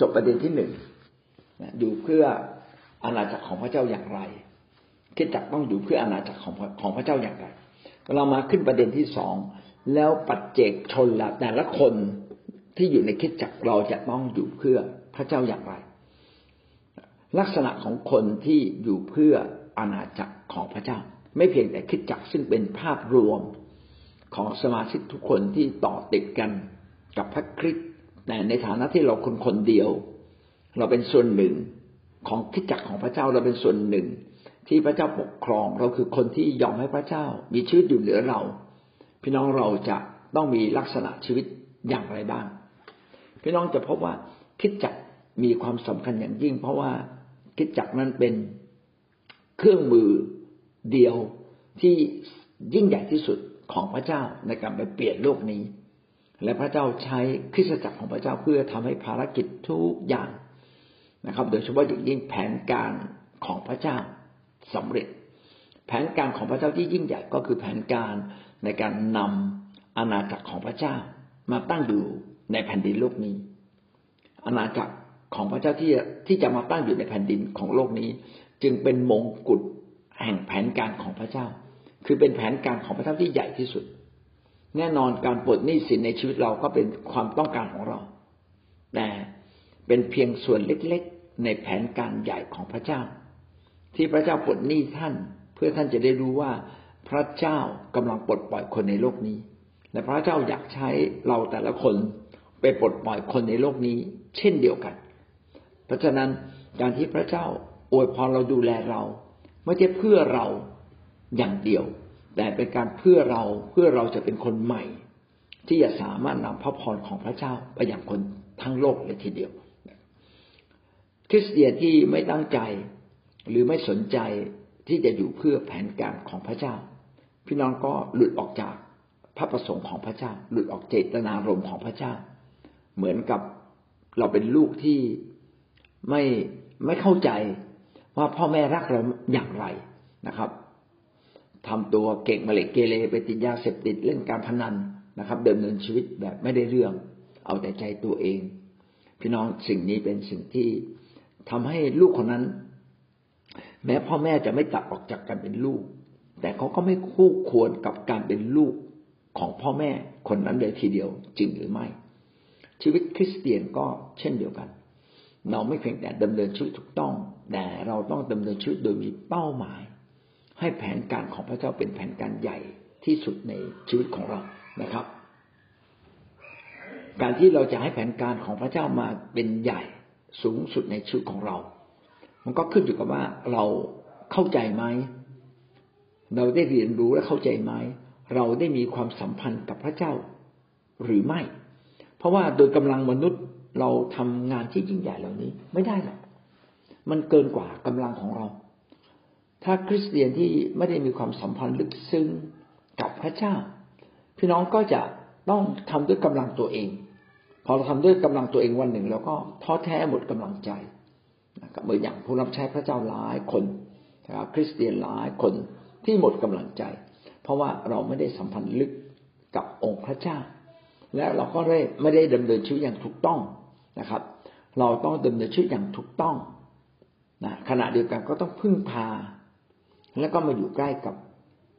จบประเด็นที่หนึ่งอยู่เพื่ออาณาจักรของพระเจ้าอย่างไรคิดจักต้องอยู่เพื่ออาณาจักรของของพระเจ้าอย่างไร เรามาขึ้นประเด็นที่สองแล้วปัจเจกชนละแต่ละคนที่อยู่ในคิดจักเราจะต้องอยู่เพื่อพระเจ้าอย่างไร ลักษณะของคนที่อยู่เพื่ออาณาจักรของพระเจ้า ไม่เพียงแต่คิดจักซึ่งเป็นภาพรวมของสมาชิกทุกคนที่ต่อติดกันกับพระคริสต์ แต่ในฐานะที่เราคนคนเดียว เราเป็นส่วนหนึ่งของคิดจักของพระเจ้าเราเป็นส่วนหนึ่ง ที่พระเจ้าปกครองเราคือคนที่ยอมให้พระเจ้า มีชีวิตอยู่เหนือเรา พี่น้องเราจะต้องมีลักษณะชีวิตอย่างไรบ้าง พี่น้องจะพบว่าคิดจักมีความสำคัญอย่างยิ่ง เพราะว่าคิดจักนั้นเป็นเครื่องมือเดียวที่ยิ่งใหญ่ที่สุดของพระเจ้าในการไปเปลี่ยนโลกนี้ และพระเจ้าใช้คริสตจักรของพระเจ้าเพื่อทำให้ภารกิจทุกอย่างนะครับ โดยเฉพาะอย่างยิ่งแผนการของพระเจ้าสำเร็จ แผนการของพระเจ้าที่ยิ่งใหญ่ก็คือแผนการในการนำอาณาจักรของพระเจ้ามาตั้งอยู่ในแผ่นดินโลกนี้ อาณาจักรของพระเจ้าที่ที่จะมาตั้งอยู่ในแผ่นดินของโลกนี้ จึงเป็นมงกุฎแห่งแผนการของพระเจ้า คือเป็นแผนการของพระเจ้าที่ใหญ่ที่สุด แน่นอนการปลดหนี้สินในชีวิตเราก็เป็นความต้องการของเรา แต่เป็นเพียงส่วนเล็กๆ ในแผนการใหญ่ของพระเจ้า ที่พระเจ้าปลดหนี้ท่าน เพื่อท่านจะได้รู้ว่าพระเจ้ากำลังปลดปล่อยคนในโลกนี้ และพระเจ้าอยากใช้เราแต่ละคนไปปลดปล่อยคนในโลกนี้ เช่นเดียวกัน เพราะฉะนั้นการที่พระเจ้าอวยพรเราดูแลเรา ไม่ใช่เพื่อเราอย่างเดียว แต่เป็นการเพื่อเราเพื่อเราจะเป็นคนใหม่ ที่จะสามารถนำพระพรของพระเจ้าไปอย่างคนทั้งโลกเลยทีเดียว คริสเตียนที่ไม่ตั้งใจหรือไม่สนใจที่จะอยู่เพื่อแผนการของพระเจ้า พี่น้องก็หลุดออกจากพระประสงค์ของพระเจ้า หลุดออกเจตนารมณ์ของพระเจ้า เหมือนกับเราเป็นลูกที่ไม่ไม่เข้าใจว่าพ่อแม่รักเราอย่างไรนะครับ ทำตัวเก่งมาเล็กเกเรไปติดยาเสพติดเล่นการพนันนะครับเดิมเนินชีวิตแบบไม่ได้เรื่อง เอาแต่ใจตัวเอง พี่น้องสิ่งนี้เป็นสิ่งที่ทำให้ลูกคนนั้น แม้พ่อแม่จะไม่ตัดออกจากการเป็นลูก แต่เขาก็ไม่คู่ควรกับการเป็นลูกของพ่อแม่คนนั้นเลยทีเดียวจริงหรือไม่ ชีวิตคริสเตียนก็เช่นเดียวกัน เราไม่เพียงแต่ดำเนินชีวิตถูกต้อง แต่เราต้องดำเนินชีวิตโดยมีเป้าหมาย ให้แผนการของพระเจ้าเป็นแผนการใหญ่ที่สุดในชีวิตของเรานะครับ การที่เราจะให้แผนการของพระเจ้ามาเป็นใหญ่สูงสุดในชีวิตของเรา มันก็ขึ้นอยู่กับว่าเราเข้าใจไหมเราได้เรียนรู้และเข้าใจไหมเราได้มีความสัมพันธ์กับพระเจ้าหรือไม่ เพราะว่าโดยกำลังมนุษย์เราทำงานที่ยิ่งใหญ่เหล่านี้ไม่ได้หรอกมันเกินกว่ากำลังของเรา ถ้าคริสเตียนที่ไม่ได้มีความสัมพันธ์ลึกซึ้งกับพระเจ้า พี่น้องก็จะต้องทำด้วยกำลังตัวเอง พอเราทำด้วยกำลังตัวเองวันหนึ่งแล้วก็ท้อแท้หมดกำลังใจนะครับเหมือนอย่างผู้รับใช้พระเจ้าหลายคนนะครับคริสเตียนหลายคนที่หมดกำลังใจ เพราะว่าเราไม่ได้สัมพันธ์ลึกกับองค์พระเจ้า และเราก็ได้ไม่ได้ดำเนินชีวิตอย่างถูกต้องนะครับ เราต้องดำเนินชีวิตอย่างถูกต้องนะขณะเดียวกันก็ต้องพึ่งพา แล้วก็มาอยู่ใกล้กับ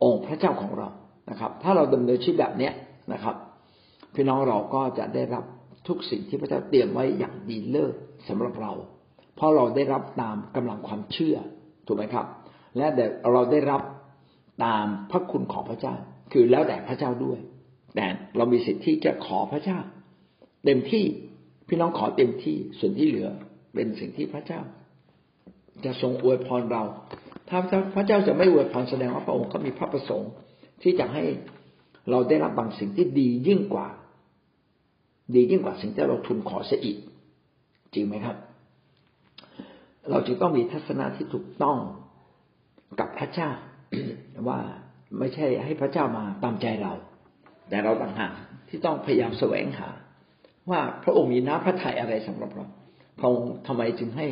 องค์พระเจ้าของเรานะครับ ถ้าเราดำเนินชีวิตแบบเนี้ยนะครับ พี่น้องเราก็จะได้รับทุกสิ่งที่พระเจ้าเตรียมไว้อย่างดีเลิศสำหรับเรา เพราะเราได้รับตามกำลังความเชื่อถูกไหมครับ และเราได้รับตามพระคุณของพระเจ้า คือแล้วแต่พระเจ้าด้วย แต่เรามีสิทธิ์ที่จะขอพระเจ้า เต็มที่พี่น้องขอเต็มที่ส่วนที่เหลือเป็นสิ่งที่พระเจ้า จะทรงอวยพรเรา ถ้าพระเจ้าจะไม่อวยพรแสดงว่าพระองค์ก็มีพระประสงค์ ที่จะให้เราได้รับบางสิ่งที่ดียิ่งกว่า ดียิ่งกว่าสิ่งที่เราทุนขอเสียอีก จริงไหมครับ เราจึงต้องมีทัศนะที่ถูกต้องกับพระเจ้าว่าไม่ใช่ให้พระเจ้ามาตามใจเรา แต่เราต่างหากที่ต้องพยายามแสวงหา ว่าพระองค์มีน้ำพระทัยอะไรสำหรับเราพระองค์ทำไมจึงให้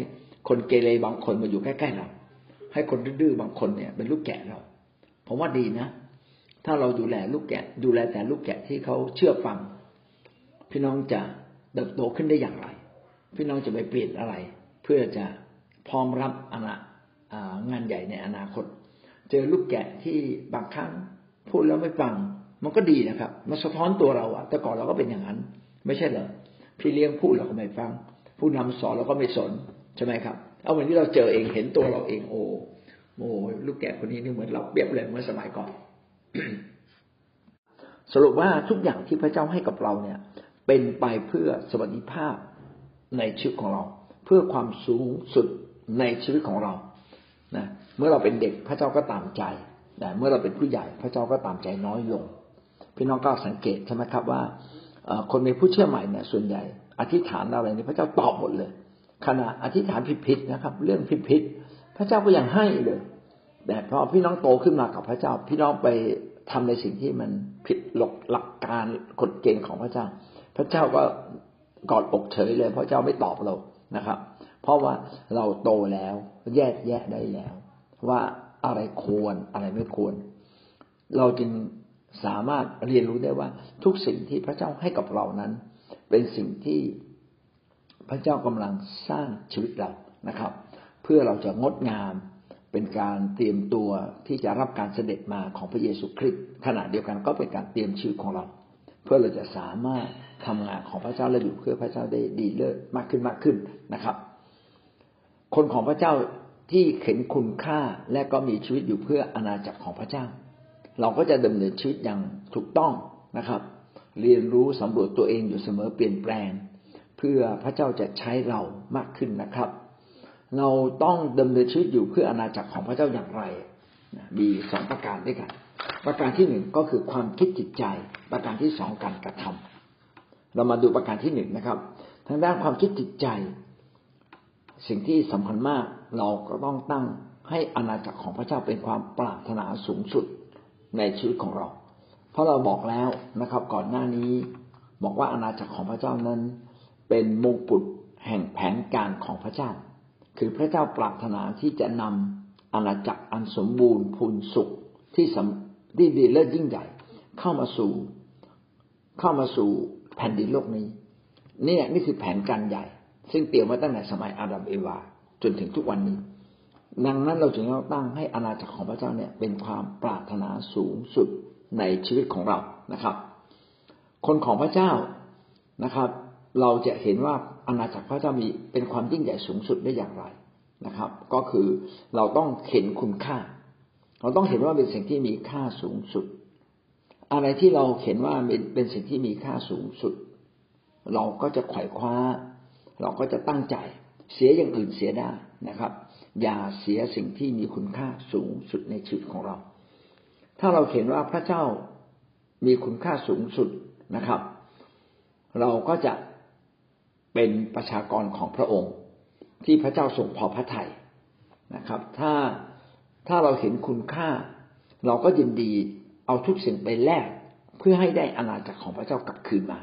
คนเกเรบางคนมาอยู่ใกล้ๆเรา ให้คนดื้อบางคนเนี่ย เป็นลูกแกะเราผมว่าดีนะถ้าเราดูแลลูกแกะ ดูแลแต่ลูกแกะที่เขาเชื่อฟัง พี่น้องจะเติบโตขึ้นได้อย่างไร พี่น้องจะไปเปลี่ยนอะไร เพื่อจะพร้อมรับอนาองานใหญ่ในอนาคต เจอลูกแกะที่บางครั้งพูดแล้วไม่ฟัง มันก็ดีนะครับ มันสะท้อนตัวเราอะแต่ก่อนเราก็เป็นอย่างนั้น ไม่ใช่เหรอพี่เลี้ยงพูดเราก็ไม่ฟัง ผู้นำสอนเราก็ไม่สนใช่ไหมครับ เอาวันนี้เราเจอเองเห็นตัวเราเองโอ้โอ้ลูกแกะคนนี้นี่เหมือนเราเปรียบเลยเมื่อสมัยก่อน สรุปว่าทุกอย่างที่พระเจ้าให้กับเราเนี่ย เป็นไปเพื่อสวัสดิภาพในชีวิตของเรา เพื่อความสูงสุดในชีวิตของเรานะเมื่อเราเป็นเด็กพระเจ้าก็ตามใจแต่เมื่อเราเป็นผู้ใหญ่พระเจ้าก็ตามใจน้อยลง พี่น้องก็สังเกตใช่ไหมครับว่าคนในผู้เชื่อใหม่เนี่ยส่วนใหญ่ อธิษฐานอะไรนี่พระเจ้าตอบหมดเลย ขณะอธิษฐานผิดๆนะครับ เรื่องผิดๆพระเจ้าก็ยังให้เลย แต่พอพี่น้องโตขึ้นมากับพระเจ้า พี่น้องไปทำในสิ่งที่มันผิดหลักหลักการกฎเกณฑ์ของพระเจ้า พระเจ้าก็กอดอกเฉยเลย พระเจ้าไม่ตอบเรานะครับ เพราะว่าเราโตแล้วแยกแยะได้แล้ว ว่าอะไรควรอะไรไม่ควร เราจึงสามารถเรียนรู้ได้ว่าทุกสิ่งที่พระเจ้าให้กับเรานั้น เป็นสิ่งที่ พระเจ้ากำลังสร้างชีวิตเรานะครับ เพื่อเราจะงดงามเป็นการเตรียมตัวที่จะรับการเสด็จมาของพระเยซูคริสต์ขณะเดียวกันก็เป็นการเตรียมชีวิตของเรา เพื่อเราจะสามารถทำงานของพระเจ้าและอยู่เพื่อพระเจ้าได้ดีเลิศมากขึ้นมากขึ้นนะครับ คนของพระเจ้าที่เห็นคุณค่าและก็มีชีวิตอยู่เพื่ออาณาจักรของพระเจ้า เราก็จะดำเนินชีวิตอย่างถูกต้องนะครับ เรียนรู้สำรวจตัวเองอยู่เสมอเปลี่ยนแปลง เพื่อพระเจ้าจะใช้เรามากขึ้นนะครับ เราต้องดำเนินชีวิตอยู่เพื่ออาณาจักรของพระเจ้าอย่างไร มีสองประการด้วยกัน ประการที่หนึ่งก็คือความคิดจิตใจ ประการที่สองการกระทำเรามาดูประการที่หนึ่งนะครับ ทางด้านความคิดจิตใจ สิ่งที่สำคัญมากเราก็ต้องตั้งให้อาณาจักรของพระเจ้าเป็นความปรารถนาสูงสุดในชีวิตของเรา เพราะเราบอกแล้วนะครับ ก่อนหน้านี้บอกว่าอาณาจักรของพระเจ้านั้น เป็นมงกุฎแห่งแผนการของพระเจ้า คือพระเจ้าปรารถนาที่จะนำอาณาจักรอันสมบูรณ์พูนสุขที่สำที่ดีเลิศยิ่งใหญ่ เข้ามาสู่ เข้ามาสู่แผ่นดินโลกนี้ เนี่ยนี่คือแผนการใหญ่ ซึ่งเตรียมไว้ตั้งแต่สมัยอาดัมเอวา จนถึงทุกวันนี้ ดังนั้นเราจึงต้องตั้งให้อาณาจักรของพระเจ้าเนี่ย เป็นความปรารถนาสูงสุดในชีวิตของเรานะครับ คนของพระเจ้านะครับ เราจะเห็นว่าอาณาจักรพระเจ้ามีเป็นความยิ่งใหญ่สูงสุดได้อย่างไรนะครับ ก็คือเราต้องเห็นคุณค่า เราต้องเห็นว่าเป็นสิ่งที่มีค่าสูงสุด อะไรที่เราเห็นว่าเป็นเป็นสิ่งที่มีค่าสูงสุด เราก็จะไขว่คว้า เราก็จะตั้งใจ เสียอย่างอื่นเสียได้นะครับ อย่าเสียสิ่งที่มีคุณค่าสูงสุดในชีวิตของเรา ถ้าเราเห็นว่าพระเจ้ามีคุณค่าสูงสุดนะครับ เราก็จะ เป็นประชากรของพระองค์ ที่พระเจ้าทรงพอพระทัยนะครับ ถ้าถ้าเราเห็นคุณค่า เราก็ยินดีเอาทุกสิ่งไปแลกเพื่อให้ได้อาณาจักรของพระเจ้ากลับคืนมา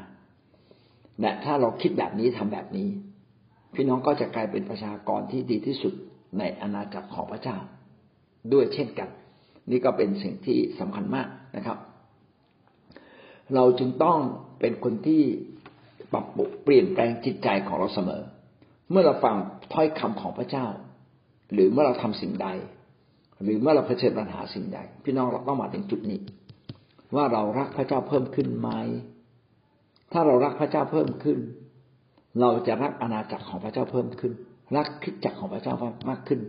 และถ้าเราคิดแบบนี้ทำแบบนี้ พี่น้องก็จะกลายเป็นประชากรที่ดีที่สุดในอาณาจักรของพระเจ้า ด้วยเช่นกัน นี่ก็เป็นสิ่งที่สำคัญมากนะครับ เราจึงต้องเป็นคนที่ ปรับเปลี่ยนแปลงจิตใจของเราเสมอ เมื่อเราฟังถ้อยคำของพระเจ้า หรือเมื่อเราทำสิ่งใด หรือเมื่อเราเผชิญปัญหาสิ่งใด พี่น้องเราต้องมาถึงจุดนี้ ว่าเรารักพระเจ้าเพิ่มขึ้นไหมถ้าเรารักพระเจ้าเพิ่มขึ้น เราจะรักอาณาจักรของพระเจ้าเพิ่มขึ้น รักคิดจักรของพระเจ้ามากขึ้น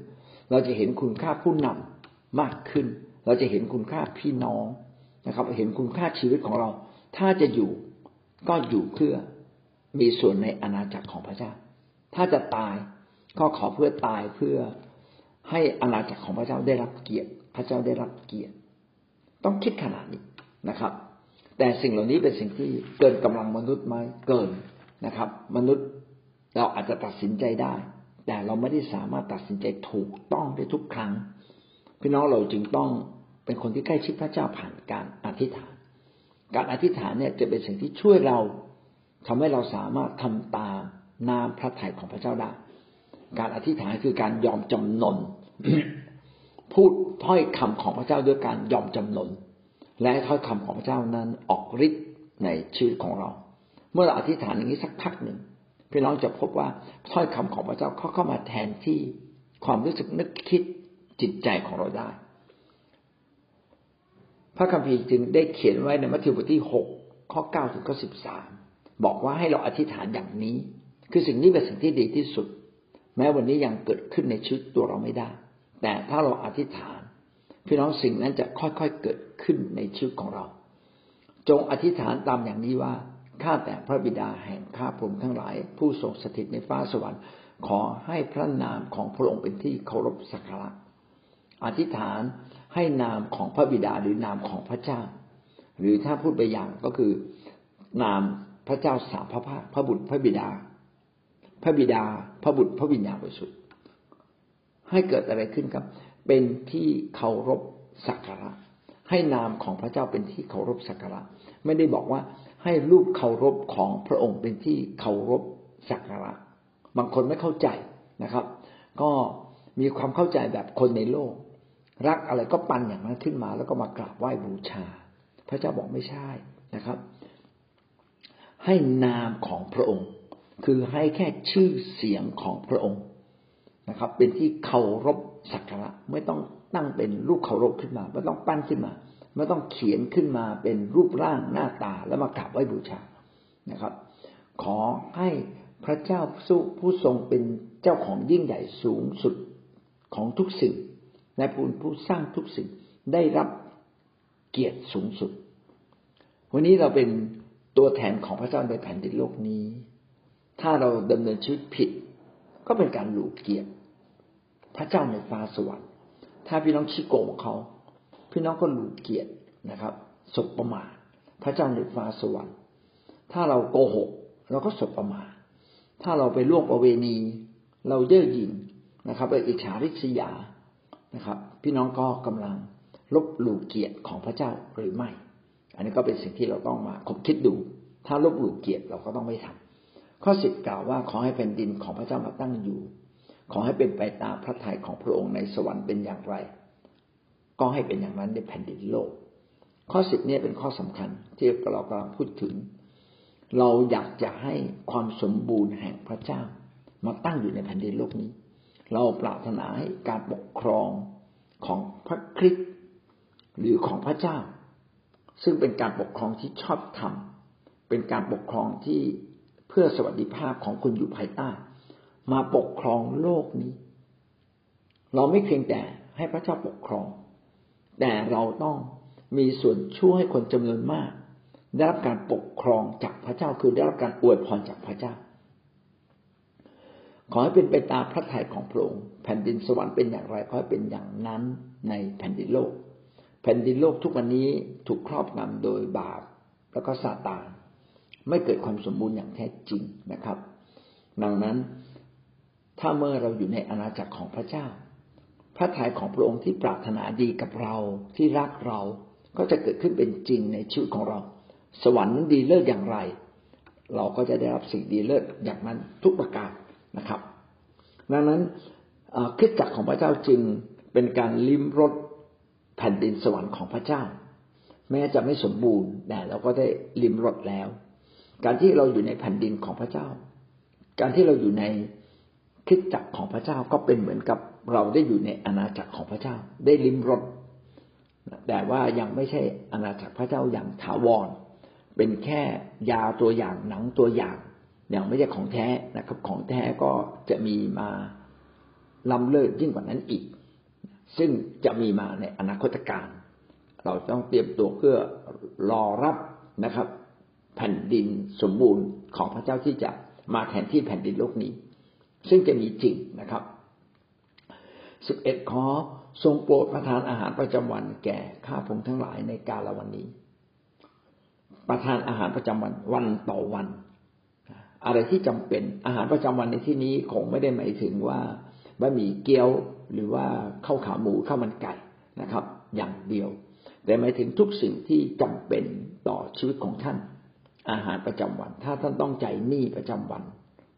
เราจะเห็นคุณค่าผู้นำมากขึ้น เราจะเห็นคุณค่าพี่น้องนะครับ เห็นคุณค่าชีวิตของเรา ถ้าจะอยู่ก็อยู่เพื่อ มีส่วนในอาณาจักรของพระเจ้า ถ้าจะตายก็ขอเพื่อตายเพื่อให้อาณาจักรของพระเจ้าได้รับเกียรติ พระเจ้าได้รับเกียรติ ต้องคิดขนาดนี้นะครับ แต่สิ่งเหล่านี้เป็นสิ่งที่เกินกำลังมนุษย์ไหมเกินนะครับ มนุษย์เราอาจจะตัดสินใจได้ แต่เราไม่ได้สามารถตัดสินใจถูกต้องได้ทุกครั้ง พี่น้องเราจึงต้องเป็นคนที่ใกล้ชิดพระเจ้าผ่านการอธิษฐาน การอธิษฐานเนี่ยจะเป็นสิ่งที่ช่วยเรา ทำให้เราสามารถทำตามนามพระทัยของพระเจ้าได้ การอธิษฐานคือการยอมจำนน พูดถ้อยคำของพระเจ้าด้วยการยอมจำนน และถ้อยคำของพระเจ้านั้นออกฤทธิ์ในชีวิตของเรา เมื่อเราอธิษฐานอย่างนี้สักพักหนึ่งพี่น้องจะพบว่าถ้อยคำของพระเจ้าเขาเข้ามาแทนที่ความรู้สึกนึกคิดจิตใจของเราได้ พระคัมภีร์จึงได้เขียนไว้ในมัทธิวบทที่หกข้อเก้าถึงข้อสิบสาม บอกว่าให้เราอธิษฐานอย่างนี้ คือสิ่งนี้เป็นสิ่งที่ดีที่สุด แม้วันนี้ยังเกิดขึ้นในชีวิตตัวเราไม่ได้ แต่ถ้าเราอธิษฐานพี่น้องสิ่งนั้นจะค่อยๆเกิดขึ้นในชีวิตของเรา จงอธิษฐานตามอย่างนี้ว่าข้าแต่พระบิดาแห่งข้าพระองค์ทั้งหลาย ผู้ทรงสถิตในฟ้าสวรรค์ ขอให้พระนามของพระองค์เป็นที่เคารพสักการะอธิษฐานให้นามของพระบิดาหรือนามของพระเจ้า หรือถ้าพูดไปอย่างก็คือนาม พระเจ้าสามพระภาคพระบุตรพระบิดา พระบิดา พระบุตรพระวิญญาณบริสุทธิ์ให้เกิดอะไรขึ้นครับ เป็นที่เคารพสักการะ ให้นามของพระเจ้าเป็นที่เคารพสักการะ ไม่ได้บอกว่าให้รูปเคารพของพระองค์เป็นที่เคารพสักการะ บางคนไม่เข้าใจนะครับ ก็มีความเข้าใจแบบคนในโลก รักอะไรก็ปันอย่างนั้นขึ้นมา แล้วก็มากราบไหว้บูชา พระเจ้าบอกไม่ใช่นะครับ ให้นามของพระองค์ คือให้แค่ชื่อเสียงของพระองค์นะครับ เป็นที่เคารพสักการะไม่ต้องตั้งเป็นรูปเคารพขึ้นมา ไม่ต้องปั้นขึ้นมา ไม่ต้องเขียนขึ้นมาเป็นรูปร่างหน้าตาแล้วมากราบไหว้บูชานะครับ ขอให้พระเจ้าผู้ทรงเป็นเจ้าของยิ่งใหญ่สูงสุดของทุกสิ่ง และผู้ผู้สร้างทุกสิ่งได้รับเกียรติสูงสุด วันนี้เราเป็น ตัวแทนของพระเจ้าในแผ่นดินโลกนี้ ถ้าเราดำเนินชีวิตผิด ก็เป็นการหลูเกียรติพระเจ้าในฟ้าสวรรค์ถ้าพี่น้องชี้โกงเขา พี่น้องก็หลูเกียรตินะครับสบประมาทพระเจ้าในฟ้าสวรรค์ถ้าเราโกหก เราก็สบประมาทถ้าเราไปล่วงประเวณี เราเย่อหยิ่งนะครับไปอิจฉาริษยานะครับ พี่น้องก็กำลังลบหลู่เกียรติของพระเจ้าหรือไม่ อันนี้ก็เป็นสิ่งที่เราต้องมาคบคิดดู ถ้าลบหลู่เกียรติเราก็ต้องไม่ทำข้อสิบกล่าวว่าขอให้แผ่นดินของพระเจ้ามาตั้งอยู่ ขอให้เป็นไปตามพระทัยของพระองค์ในสวรรค์เป็นอย่างไร ก็ให้เป็นอย่างนั้นในแผ่นดินโลก ข้อสิบนี้เป็นข้อสำคัญที่เรากำลังพูดถึง เราอยากจะให้ความสมบูรณ์แห่งพระเจ้า มาตั้งอยู่ในแผ่นดินโลกนี้ เราปรารถนาให้การปกครองของพระคริสต์หรือของพระเจ้า ซึ่งเป็นการปกครองที่ชอบธรรม เป็นการปกครองที่เพื่อสวัสดิภาพของคุณอยู่ภายใต้ มาปกครองโลกนี้ เราไม่เพียงแต่ให้พระเจ้าปกครอง แต่เราต้องมีส่วนช่วยให้คนจำนวนมาก ได้รับการปกครองจากพระเจ้าคือได้รับการอวยพรจากพระเจ้า ขอให้เป็นไปตามพระทัยของพระองค์แผ่นดินสวรรค์เป็นอย่างไรขอให้เป็นอย่างนั้นในแผ่นดินโลก แผ่นดินโลกทุกวันนี้ถูกครอบงำโดยบาปแล้วก็ซาตานไม่เกิดความสมบูรณ์อย่างแท้จริงนะครับ ดังนั้นถ้าเมื่อเราอยู่ในอาณาจักรของพระเจ้า พระทัยของพระองค์ที่ปรารถนาดีกับเราที่รักเราก็จะเกิดขึ้นเป็นจริงในชีวิตของเรา สวรรค์นั้นดีเลิศอย่างไร เราก็จะได้รับสิ่งดีเลิศอย่างนั้นทุกประการนะครับ ดังนั้นคิดจักรของพระเจ้าจึงเป็นการลิ้มรส แผ่นดินสวรรค์ของพระเจ้า แม้จะไม่สมบูรณ์แต่เราก็ได้ลิมรสแล้ว การที่เราอยู่ในแผ่นดินของพระเจ้า การที่เราอยู่ในคิดจักของพระเจ้าก็เป็นเหมือนกับเราได้อยู่ในอาณาจักรของพระเจ้า ได้ลิ้มรสแต่ว่ายังไม่ใช่อาณาจักรพระเจ้าอย่างถาวร เป็นแค่ยาตัวอย่างหนังตัวอย่างอย่างไม่ใช่ของแท้นะครับ ของแท้ก็จะมีมาล้ำเลิศยิ่งกว่านั้นอีก ซึ่งจะมีมาในอนาคตการ เราต้องเตรียมตัวเพื่อรอรับนะครับ แผ่นดินสมบูรณ์ของพระเจ้าที่จะมาแทนที่แผ่นดินโลกนี้ ซึ่งจะมีจริงนะครับสิบเอ็ดขอทรงโปรดประทานอาหารประจำวันแก่ข้าพงทั้งหลายในกาลวันนี้ ประทานอาหารประจำวันวันต่อวัน อะไรที่จำเป็นอาหารประจำวันในที่นี้คงไม่ได้หมายถึงว่าบะหมี่เกี๊ยว หรือว่าข้าวขาหมูข้าวมันไก่นะครับ อย่างเดียว แต่หมายถึงทุกสิ่งที่จำเป็นต่อชีวิตของท่าน อาหารประจำวัน ถ้าท่านต้องใจหนี้ประจำวัน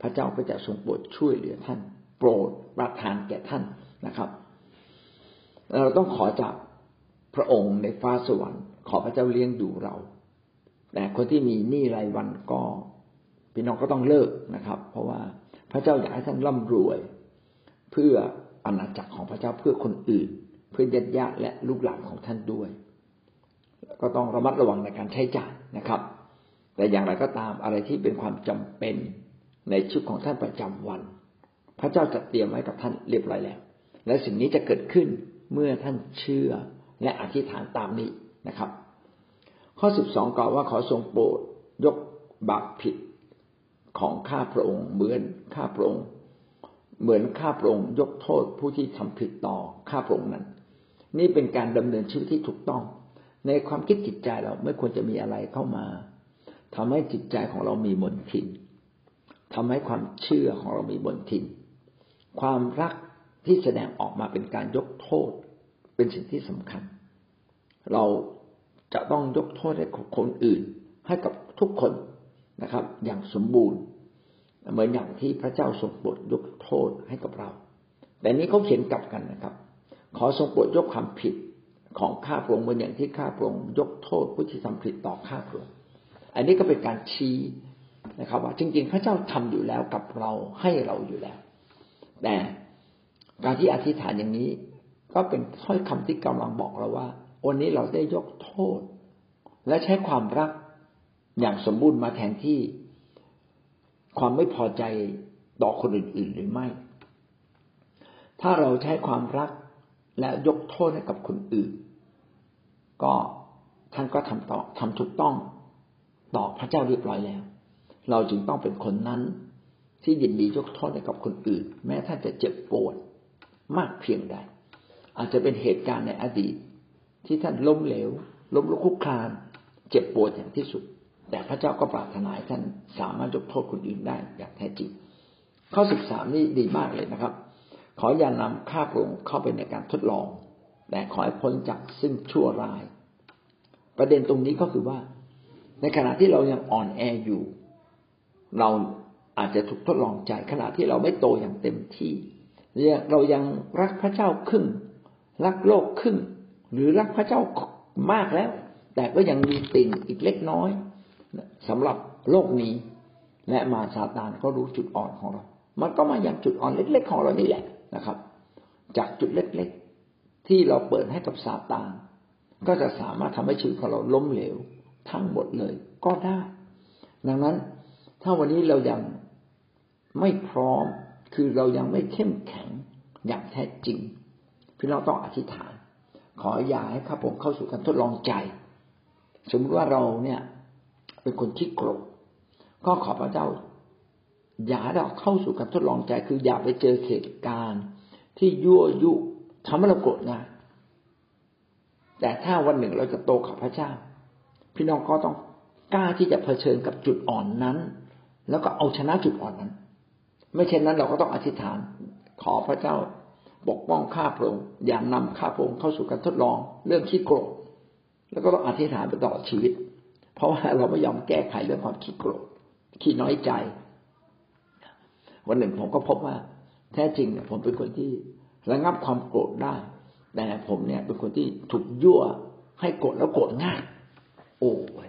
พระเจ้าก็จะทรงโปรดช่วยเหลือท่าน โปรดประทานแก่ท่านนะครับ เราต้องขอจากพระองค์ในฟ้าสวรรค์ขอพระเจ้าเลี้ยงดูเรา แต่คนที่มีหนี้รายวันก็พี่น้องก็ต้องเลิกนะครับ เพราะว่าพระเจ้าอยากให้ท่านร่ำรวย เพื่อ อาณาจักรของพระเจ้าเพื่อคนอื่น เพื่อญาติญาติและลูกหลานของท่านด้วย ก็ต้องระมัดระวังในการใช้จ่ายนะครับ แต่อย่างไรก็ตามอะไรที่เป็นความจำเป็นในชีวิตของท่านประจำวัน พระเจ้าจัดเตรียมไว้กับท่านเรียบร้อยแล้ว และสิ่งนี้จะเกิดขึ้นเมื่อท่านเชื่อและอธิษฐานตามนี้นะครับ ข้อสิบสองกล่าวว่าขอทรงโปรดยกบาปผิดของข้าพระองค์เหมือนข้าพระองค์ เหมือนข้าพระองค์ยกโทษผู้ที่ทำผิดต่อข้าพระองค์นั้น นี่เป็นการดำเนินชีวิตที่ถูกต้อง ในความคิดจิตใจเราไม่ควรจะมีอะไรเข้ามาทำให้จิตใจของเรามีมนทินทำให้ความเชื่อของเรามีมนทิน ความรักที่แสดงออกมาเป็นการยกโทษ เป็นสิ่งที่สำคัญ เราจะต้องยกโทษให้คนอื่น ให้กับทุกคนนะครับ อย่างสมบูรณ์ เหมือนอย่างที่พระเจ้าทรงโปรดยกโทษให้กับเรา แต่นี้เขาเขียนกลับกันนะครับ ขอทรงโปรดยกความผิดของข้าพระองค์เหมือนอย่างที่ข้าพระองค์ยกโทษผู้ที่ทำผิดต่อข้าพระองค์อันนี้ก็เป็นการชี้นะครับ ว่าจริง ๆ พระเจ้าทำอยู่แล้วกับเราให้เราอยู่แล้ว แต่การที่อธิษฐานอย่างนี้ ก็เป็นถ้อยคำที่กำลังบอกเราว่าวันนี้เราได้ยกโทษ และใช้ความรักอย่างสมบูรณ์มาแทนที่ ความไม่พอใจต่อคนอื่นๆหรือไม่ ถ้าเราใช้ความรักและยกโทษให้กับคนอื่น ก็ท่านก็ทำต่อทำถูกต้องต่อพระเจ้าเรียบร้อยแล้ว เราจึงต้องเป็นคนนั้นที่ยินดียกโทษให้กับคนอื่น แม้ท่านจะเจ็บปวดมากเพียงใด อาจจะเป็นเหตุการณ์ในอดีตที่ท่านล้มเหลว ล้มลุกคุกคลาน เจ็บปวดอย่างที่สุด แต่พระเจ้าก็ปรารถนาให้ท่านสามารถยกโทษคนอื่นได้อย่างแท้จริง ข้อสิบสามนี่ดีมากเลยนะครับ ขออย่านำข้าพระองค์เข้าไปในการทดลอง แต่ขอให้พ้นจากซึ่งชั่วร้าย ประเด็นตรงนี้ก็คือว่า ในขณะที่เรายังอ่อนแออยู่ เราอาจจะถูกทดลองใจขณะที่เราไม่โตอย่างเต็มที่ เรายังรักพระเจ้าครึ่ง รักโลกครึ่ง หรือรักพระเจ้ามากแล้ว แต่ก็ยังมีติ่งอีกเล็กน้อย สำหรับโลกนี้ และมาซาตานก็รู้จุดอ่อนของเรา มันก็มาอย่างจุดอ่อนเล็ก ๆ ของเรานี่แหละนะครับ จากจุดเล็กๆ ที่เราเปิดให้กับซาตานก็จะสามารถทำให้ชีวิตของเราล้มเหลวทั้งหมดเลยก็ได้ ดังนั้นถ้าวันนี้เรายังไม่พร้อมคือเรายังไม่เข้มแข็งอย่างแท้จริง พี่น้องต้องอธิษฐาน ขออย่าให้ข้าพงเข้าสู่การทดลองใจ สมมติว่าเราเนี่ย เป็นคนที่โกรธก็ขอพระเจ้า อย่าเราเข้าสู่การทดลองใจ คืออย่าไปเจอเหตุการณ์ที่ยั่วยุทำให้เราโกรธนะแต่ถ้าวันหนึ่งเราจะโตกับพระเจ้า พี่น้องก็ต้องกล้าที่จะเผชิญกับจุดอ่อนนั้น แล้วก็เอาชนะจุดอ่อนนั้น ไม่เช่นนั้นเราก็ต้องอธิษฐาน ขอพระเจ้าปกป้องข้าพระองค์อย่านำข้าพระองค์เข้าสู่การทดลอง เรื่องขี้โกรธแล้วก็ต้องอธิษฐานไปตลอดชีวิต เพราะว่าเราไม่ยอมแก้ไขเรื่องความขี้โกรธขี้น้อยใจ วันหนึ่งผมก็พบว่า แท้จริงเนี่ยผมเป็นคนที่ระงับความโกรธได้ แต่ผมเนี่ย เป็นคนที่ถูกยั่วให้โกรธแล้วโกรธง่าย โอ้ย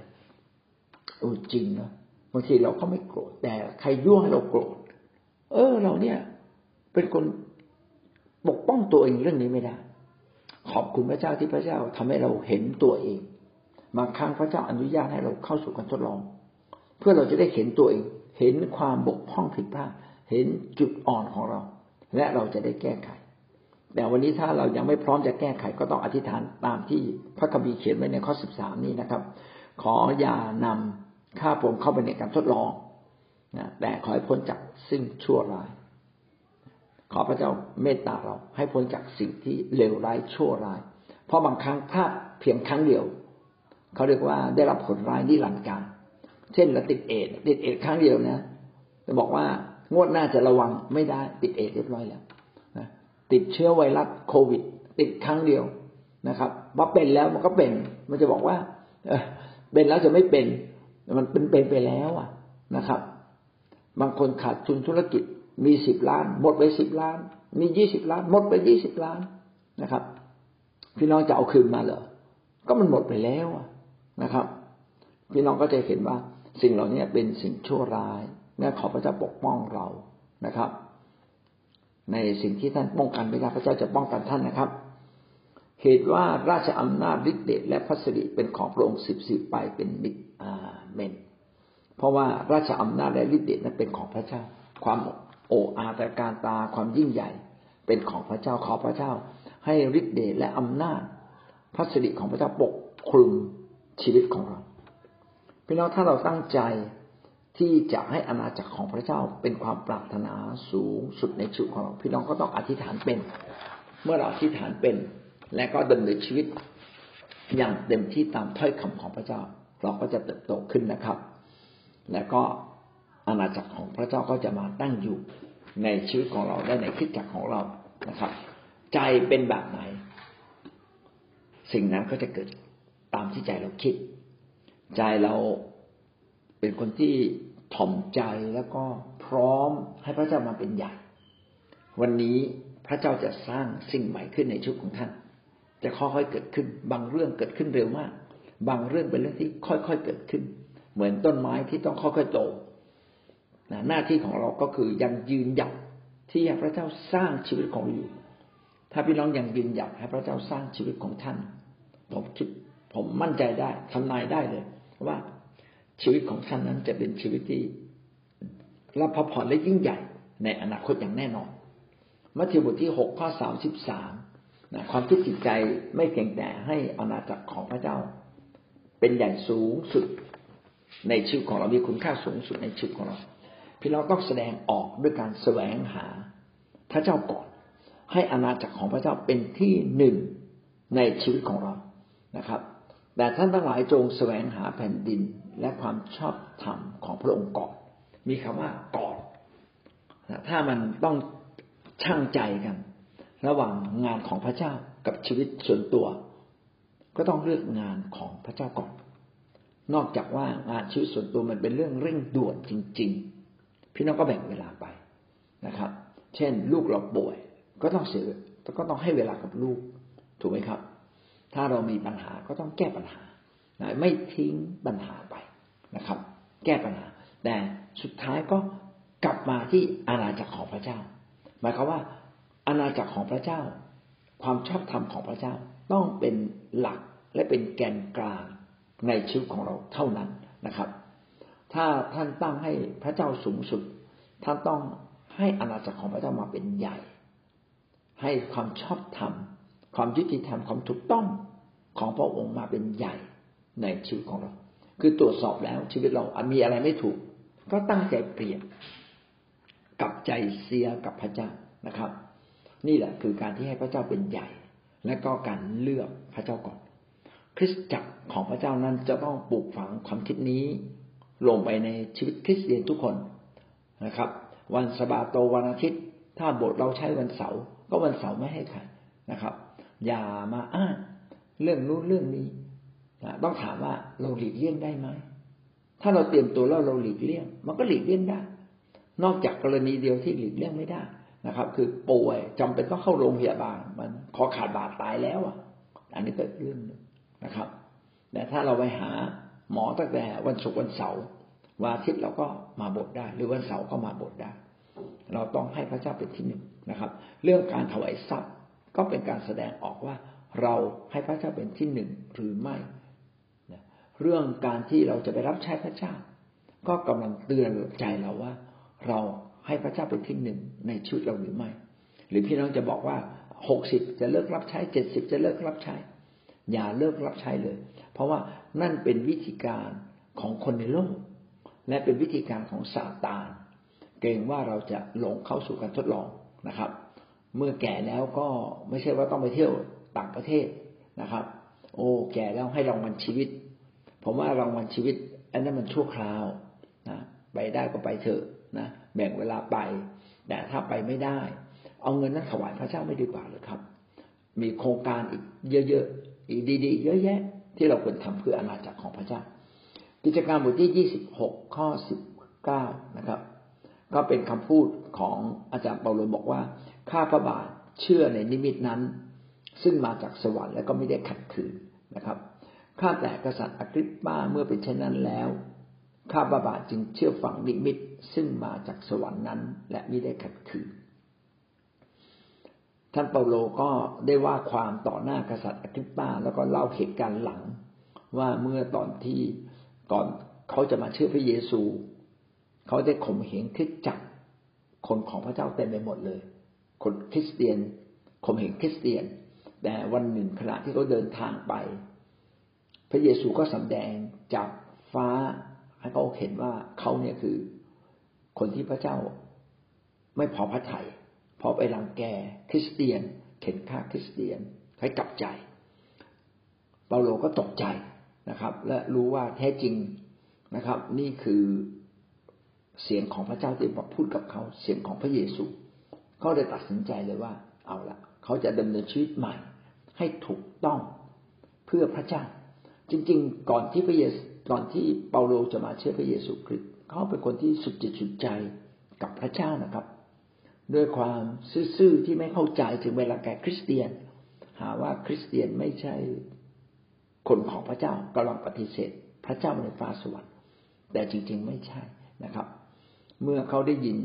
โอ้จริงนะบางทีเราก็ไม่โกรธแต่ใครยั่วให้เราโกรธเออ เราเนี่ย เป็นคนปกป้องตัวเองเรื่องนี้ไม่ได้ ขอบคุณพระเจ้าที่พระเจ้าทำให้เราเห็นตัวเอง บางครั้งพระเจ้าอนุญาตให้เราเข้าสู่การทดลอง เพื่อเราจะได้เห็นตัวเอง เห็นความบกพร่องผิดพลาดเห็นจุดอ่อนของเรา และเราจะได้แก้ไข แต่วันนี้ถ้าเรายังไม่พร้อมจะแก้ไขก็ต้องอธิษฐานตามที่พระคัมภีร์เขียนไว้ในข้อสิบสามนี้นะครับ ขออย่านำข้าผมเข้าไปในการทดลองนะแต่ขอให้พ้นจากซึ่งชั่วร้าย ขอพระเจ้าเมตตาเราให้พ้นจากสิ่งที่เลวร้ายชั่วร้าย เพราะบางครั้งพลาดเพียงครั้งเดียว เขาเรียกว่าได้รับผลร้ายนิรันดร์การ เช่นเราติดเอดติดเอดครั้งเดียวนะจะบอกว่างวดหน้าจะระวังไม่ได้ติดเอดเรียบร้อยแล้วนะติดเชื้อไวรัสโควิด ติดครั้งเดียวนะครับว่าเป็นแล้วมันก็เป็น มันจะบอกว่าเป็นแล้วจะไม่เป็น มันเป็นเป็นไปแล้วอะนะครับ บางคนขาดทุนธุรกิจมีสิบล้าน หมดไปสิบล้าน มียี่สิบล้าน หมดไปยี่สิบล้านนะครับ พี่น้องจะเอาคืนมาเหรอก็มันหมดไปแล้วอะ นะครับ พี่น้องก็จะเห็นว่าสิ่งเหล่านี้เป็นสิ่งชั่วร้ายแม่ขอพระเจ้าปกป้องเรานะครับ ในสิ่งที่ท่านป้องกันไม่ได้พระเจ้าจะป้องกันท่านนะครับ เหตุว่าราชอำนาจฤทธิเดชและพัสริเป็นของพระองค์สิบสิบไปเป็นมิตรอาเมน เพราะว่าราชอำนาจและฤทธิเดชนั้นเป็นของพระเจ้า ความโอ้อาตการตาความยิ่งใหญ่เป็นของพระเจ้าขอพระเจ้า ให้ฤทธิเดชและอำนาจพัสริของพระเจ้าปกคลุม ชีวิตของเราพี่น้องถ้าเราตั้งใจที่จะให้อาณาจักรของพระเจ้าเป็นความปรารถนาสูงสุดในชีวิตของเราพี่น้องก็ต้องอธิษฐานเป็น เมื่อเราอธิษฐานเป็น และก็ดำเนินชีวิตอย่างเต็มที่ตามถ้อยคำของพระเจ้า เราก็จะเติบโตขึ้นนะครับ และก็อาณาจักรของพระเจ้าก็จะมาตั้งอยู่ในชีวิตของเราได้ในคิดจักรของเรานะครับ ใจเป็นแบบไหน สิ่งนั้นก็จะเกิด ตามที่ใจเราคิด ใจเราเป็นคนที่ถ่อมใจแล้วก็พร้อมให้พระเจ้ามาเป็นใหญ่ วันนี้พระเจ้าจะสร้างสิ่งใหม่ขึ้นในชีวิตของท่านจะค่อยๆเกิดขึ้น บางเรื่องเกิดขึ้นเร็วมาก บางเรื่องเป็นเรื่องที่ค่อยๆเกิดขึ้น เหมือนต้นไม้ที่ต้องค่อยๆโตหน้าที่ของเราก็คือยังยืนหยัดที่ให้พระเจ้าสร้างชีวิตของเราอยู่ ถ้าพี่น้องยังยืนหยัดให้พระเจ้าสร้างชีวิตของท่านผมคิด ผมมั่นใจได้ทำนายได้เลย ว่าชีวิตของท่านนั้นจะเป็นชีวิตที่รับพระพรและยิ่งใหญ่ ในอนาคตอย่างแน่นอน มัทธิวบทที่หกข้อสามสิบสามนะความคิดจิตใจไม่เพียงแต่ให้อาณาจักรของพระเจ้า เป็นใหญ่สูงสุดในชีวิตของเรา มีคุณค่าสูงสุดในชีวิตของเรา พี่เราต้องแสดงออกด้วยการแสวงหาพระเจ้าก่อน ให้อาณาจักรของพระเจ้าเป็นที่หนึ่งในชีวิตของเรานะครับ แต่ท่านทั้งหลายจงแสวงหาแผ่นดินและความชอบธรรมของพระองค์ก่อน มีคำว่าก่อน ถ้ามันต้องช่างใจกัน ระหว่างงานของพระเจ้ากับชีวิตส่วนตัว ก็ต้องเลือกงานของพระเจ้าก่อน นอกจากว่างานชีวิตส่วนตัวมันเป็นเรื่องเร่งด่วนจริง ๆ พี่น้องก็แบ่งเวลาไปนะครับ เช่น ลูกเราป่วย ก็ต้องเสียก็ต้องให้เวลากับลูก ถูกไหมครับ ถ้าเรามีปัญหาก็ต้องแก้ปัญหาไม่ทิ้งปัญหาไปนะครับ แก้ปัญหา แต่สุดท้ายก็กลับมาที่อาณาจักรของพระเจ้า หมายความว่า อาณาจักรของพระเจ้า ความชอบธรรมของพระเจ้าต้องเป็นหลักและเป็นแกนกลางในชีวิตของเราเท่านั้นนะครับ ถ้าท่านตั้งให้พระเจ้าสูงสุด ท่านต้องให้อาณาจักรของพระเจ้ามาเป็นใหญ่ ให้ความชอบธรรม ความยุติธรรมความถูกต้องของพระองค์มาเป็นใหญ่ในชีวิตของเรา คือตรวจสอบแล้วชีวิตเรามีอะไรไม่ถูก ก็ตั้งใจเปลี่ยนกับใจเสียกับพระเจ้านะครับ นี่แหละคือการที่ให้พระเจ้าเป็นใหญ่ และก็การเลือกพระเจ้าก่อน คริสตจักรของพระเจ้านั้นจะต้องปลูกฝังความคิดนี้ ลงไปในชีวิตคริสเตียนทุกคนนะครับ วันสบาโตวันอาทิตย์ ถ้าบทเราใช้วันเสาร์ก็วันเสาร์ไม่ให้ใครนะครับ อย่ามาอ้างเรื่องนู้นเรื่องนี้ต้องถามว่าเราหลีกเลี่ยงได้ไหมถ้าเราเตรียมตัวแล้วเราหลีกเลี่ยง มันก็หลีกเลี่ยงได้ นอกจากกรณีเดียวที่หลีกเลี่ยงไม่ได้นะครับ คือป่วยจำเป็นต้องเข้าโรงพยาบาล มันขอขาดบาดตายแล้วอะ อันนี้ก็เรื่องนึงนะครับแต่ถ้าเราไปหาหมอตั้งแต่วันศุกร์วันเสาร์วันอาทิตย์เราก็มาบทได้ หรือวันเสาร์ก็มาบทได้ เราต้องให้พระเจ้าเป็นที่หนึ่งนะครับ เรื่องการถวายทรัพย์ ก็เป็นการแสดงออกว่าเราให้พระเจ้าเป็นที่หนึ่งหรือไม่ เรื่องการที่เราจะไปรับใช้พระเจ้า ก็กำลังเตือนใจเราว่า เราให้พระเจ้าเป็นที่หนึ่งในชีวิตเราหรือไม่ หรือพี่น้องจะบอกว่าหกสิบจะเลิกรับใช้เจ็ดสิบจะเลิกรับใช้ อย่าเลิกรับใช้เลย เพราะว่านั่นเป็นวิธีการของคนในโลก และเป็นวิธีการของซาตานเกรงว่าเราจะหลงเข้าสู่การทดลองนะครับ เมื่อแก่แล้วก็ไม่ใช่ว่าต้องไปเที่ยวต่างประเทศนะครับ โอ้แก่แล้วให้รางวัลชีวิต ผมว่ารางวัลชีวิต อันนั้นมันชั่วคราวนะไปได้ก็ไปเถอะนะแบ่งเวลาไป แต่ถ้าไปไม่ได้ เอาเงินนั้นถวายพระเจ้าไม่ดีกว่าหรือครับ มีโครงการอีกเยอะๆอีกดีๆ เยอะแยะ ที่เราควรทำเพื่ออาณาจักรของพระเจ้า กิจการบทที่ยี่สิบหกข้อสิบเก้านะครับ ก็เป็นคำพูดของอาจารย์เปาโลบอกว่า ข้าพระบาทเชื่อในนิมิตนั้น ซึ่งมาจากสวรรค์และก็ไม่ได้ขัดขืนนะครับข้าแต่กษัตริย์อกริปปาเมื่อเป็นเช่นนั้นแล้ว ข้าพระบาทจึงเชื่อฟังนิมิตซึ่งมาจากสวรรค์นั้น และไม่ได้ขัดขืนท่านเปาโลก็ได้ว่าความต่อหน้ากษัตริย์อธิปาแล้วก็เล่าเหตุการณ์หลัง ว่าเมื่อตอนที่ก่อนเขาจะมาเชื่อพระเยซู เขาได้ข่มเหงคิดจักคนของพระเจ้าเต็มไปหมดเลย คนคริสเตียนข่มเหงคริสเตียน แต่วันหนึ่งขณะที่เขาเดินทางไป พระเยซูก็สำแดงจากฟ้าให้เขาเห็นว่าเขาเนี่ยคือคนที่พระเจ้าไม่พอพระทยัยพอไปรังแกคริสเตียนเข็นฆ่าคริสเตียนให้กลับใจ เปาโลก็ตกใจนะครับ และรู้ว่าแท้จริงนะครับ นี่คือเสียงของพระเจ้าที่บอกพูดกับเขาเสียงของพระเยซู เขาได้ตัดสินใจเลยว่า เอาละเขาจะดำเนินชีวิตใหม่ ให้ถูกต้องเพื่อพระเจ้า จริง ๆ ก่อนที่พระเยซูก่อนที่เปาโลจะมาเชื่อพระเยซูคริสต์เขาเป็นคนที่สุดจิตสุดใจกับพระเจ้านะครับ ด้วยความซื่อๆที่ไม่เข้าใจถึงเวลาแก่คริสเตียน หาว่าคริสเตียนไม่ใช่คนของพระเจ้ากำลังปฏิเสธ พระเจ้าในฟ้าสวรรค์แต่จริง ๆ ไม่ใช่นะครับ เมื่อเขาได้ยิน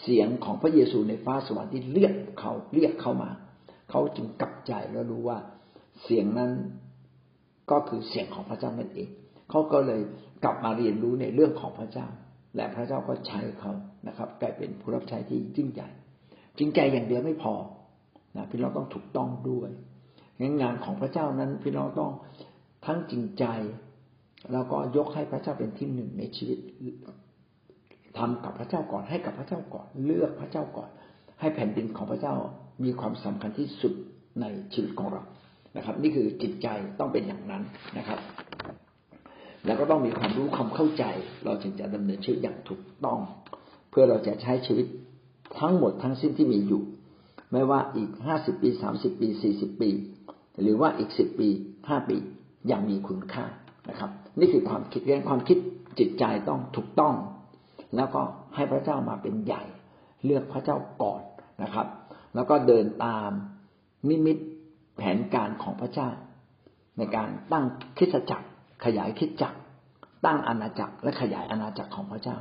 เสียงของพระเยซูในฟ้าสวรรค์ที่เรียกเขาเรียกเข้ามา เขาจึงกลับใจแล้วรู้ว่าเสียงนั้นก็คือเสียงของพระเจ้านั่นเอง เขาก็เลยกลับมาเรียนรู้ในเรื่องของพระเจ้า และพระเจ้าก็ใช้เขานะครับกลายเป็นผู้รับใช้ที่ยิ่งใหญ่จริงใจอย่างเดียวไม่พอนะพี่น้องต้องถูกต้องด้วยงั้นงานของพระเจ้านั้นพี่น้องต้องทั้งจริงใจ แล้วก็ยกให้พระเจ้าเป็นที่หนึ่งในชีวิต ทำกับพระเจ้าก่อน ให้กับพระเจ้าก่อน เลือกพระเจ้าก่อน ให้แผ่นดินของพระเจ้ามีความสำคัญที่สุดในชีวิตของเรานะครับ นี่คือจิตใจต้องเป็นอย่างนั้นนะครับ แล้วก็ต้องมีความรู้ความเข้าใจ เราจึงจะดำเนินชีวิตอย่างถูกต้อง เพื่อเราจะใช้ชีวิตทั้งหมดทั้งสิ้นที่มีอยู่ ไม่ว่าอีกห้าสิบปีสามสิบปีสี่สิบปี หรือว่าอีกสิบปีห้าปียังมีคุณค่านะครับ นี่คือความคิดเรื่องความคิดจิตใจต้องถูกต้อง แล้วก็ให้พระเจ้ามาเป็นใหญ่ เลือกพระเจ้าก่อนนะครับ แล้วก็เดินตามนิมิตแผนการของพระเจ้า ในการตั้งคิดจักร ขยายคิดจักร ตั้งอาณาจักรและขยายอาณาจักรของพระเจ้า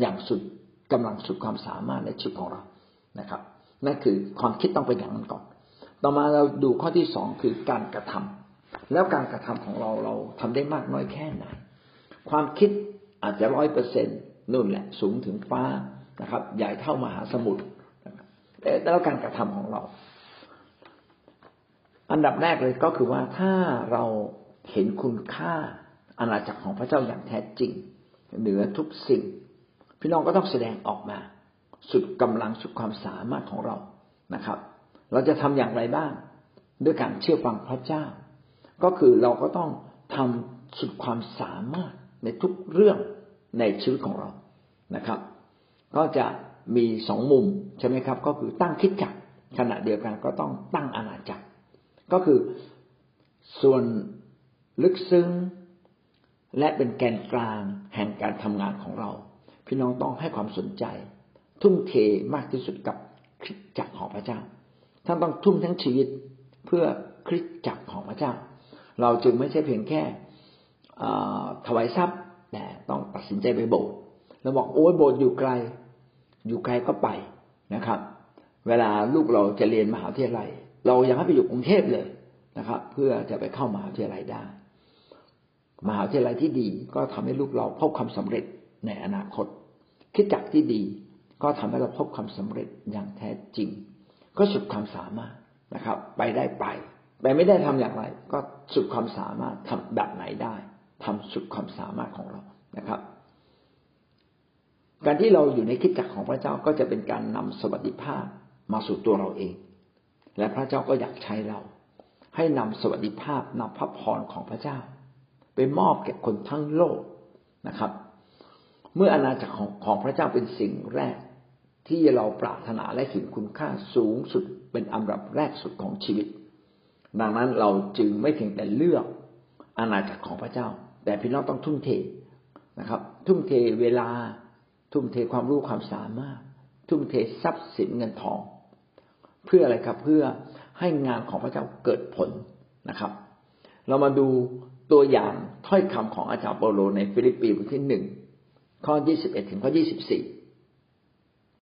อย่างสุดกำลังสุดความสามารถในชีวิตของเรานะครับนั่นคือความคิดต้องเป็นอย่างนั้นก่อน ต่อมาเราดูข้อที่สองคือการกระทำแล้วการกระทำของเราเราทำได้มากน้อยแค่ไหน ความคิดอาจจะร้อยเปอร์เซ็นต์ นู่นแหละสูงถึงฟ้านะครับ ใหญ่เท่ามหาสมุทรแล้วการกระทำของเรา อันดับแรกเลยก็คือว่าถ้าเราเห็นคุณค่าอาณาจักรของพระเจ้าอย่างแท้จริง เหนือทุกสิ่ง พี่น้องก็ต้องแสดงออกมา สุดกำลังสุดความสามารถของเรานะครับ เราจะทำอย่างไรบ้าง ด้วยการเชื่อฟังพระเจ้า ก็คือเราก็ต้องทำสุดความสามารถในทุกเรื่อง ในชีวิตของเรานะครับ ก็จะมีสองมุมใช่ไหมครับ ก็คือตั้งคิดจักขณะเดียวกันก็ต้องตั้งอาณาจักร ก็คือส่วนลึกซึ้งและเป็นแกนกลางแห่งการทำงานของเรา พี่น้องต้องให้ความสนใจ ทุ่มเทมากที่สุดกับคริสจักรของพระเจ้าท่านต้องทุ่มทั้งชีวิตเพื่อคริสจักรของพระเจ้า เราจึงไม่ใช่เพียงแค่ถวายทรัพย์ แต่ต้องตัดสินใจไปโบสถ์เราบอกโอ้ยโบสถ์อยู่ไกล อยู่ไกลก็ไปนะครับ เวลาลูกเราจะเรียนมหาวิทยาลัย เราอยากให้ไปอยู่กรุงเทพเลยนะครับ เพื่อจะไปเข้ามหาวิทยาลัยได้ มหาวิทยาลัยที่ดีก็ทำให้ลูกเราพบความสำเร็จในอนาคต คิดจักที่ดีก็ทำให้เราพบความสำเร็จอย่างแท้จริง ก็สุดความสามารถนะครับ ไปได้ไปไปไม่ได้ทำอย่างไร ก็สุดความสามารถทำแบบไหนได้ ทำสุดความสามารถของเรานะครับ การที่เราอยู่ในคิดจักของพระเจ้าก็จะเป็นการนำสวัสดิภาพมาสู่ตัวเราเอง และพระเจ้าก็อยากใช้เรา ให้นำสวัสดิภาพนำพระพรของพระเจ้า ไปมอบแก่คนทั้งโลกนะครับ เมื่ออาณาจักรของของพระเจ้าเป็นสิ่งแรก ที่เราปรารถนาและเห็นคุณค่าสูงสุดเป็นอันดับแรกสุดของชีวิต ดังนั้นเราจึงไม่เพียงแต่เลือกอาณาจักรของพระเจ้า แต่พี่น้องต้องทุ่มเทนะครับ ทุ่มเทเวลา ทุ่มเทความรู้ความสามารถ ทุ่มเททรัพย์สินเงินทอง เพื่ออะไรครับเพื่อให้งานของพระเจ้าเกิดผลนะครับ เรามาดูตัวอย่างถ้อยคำของอาจารย์เปโลในฟิลิปปีบทที่หนึ่งข้อยี่สิบเอ็ดถึงข้อยี่สิบสี่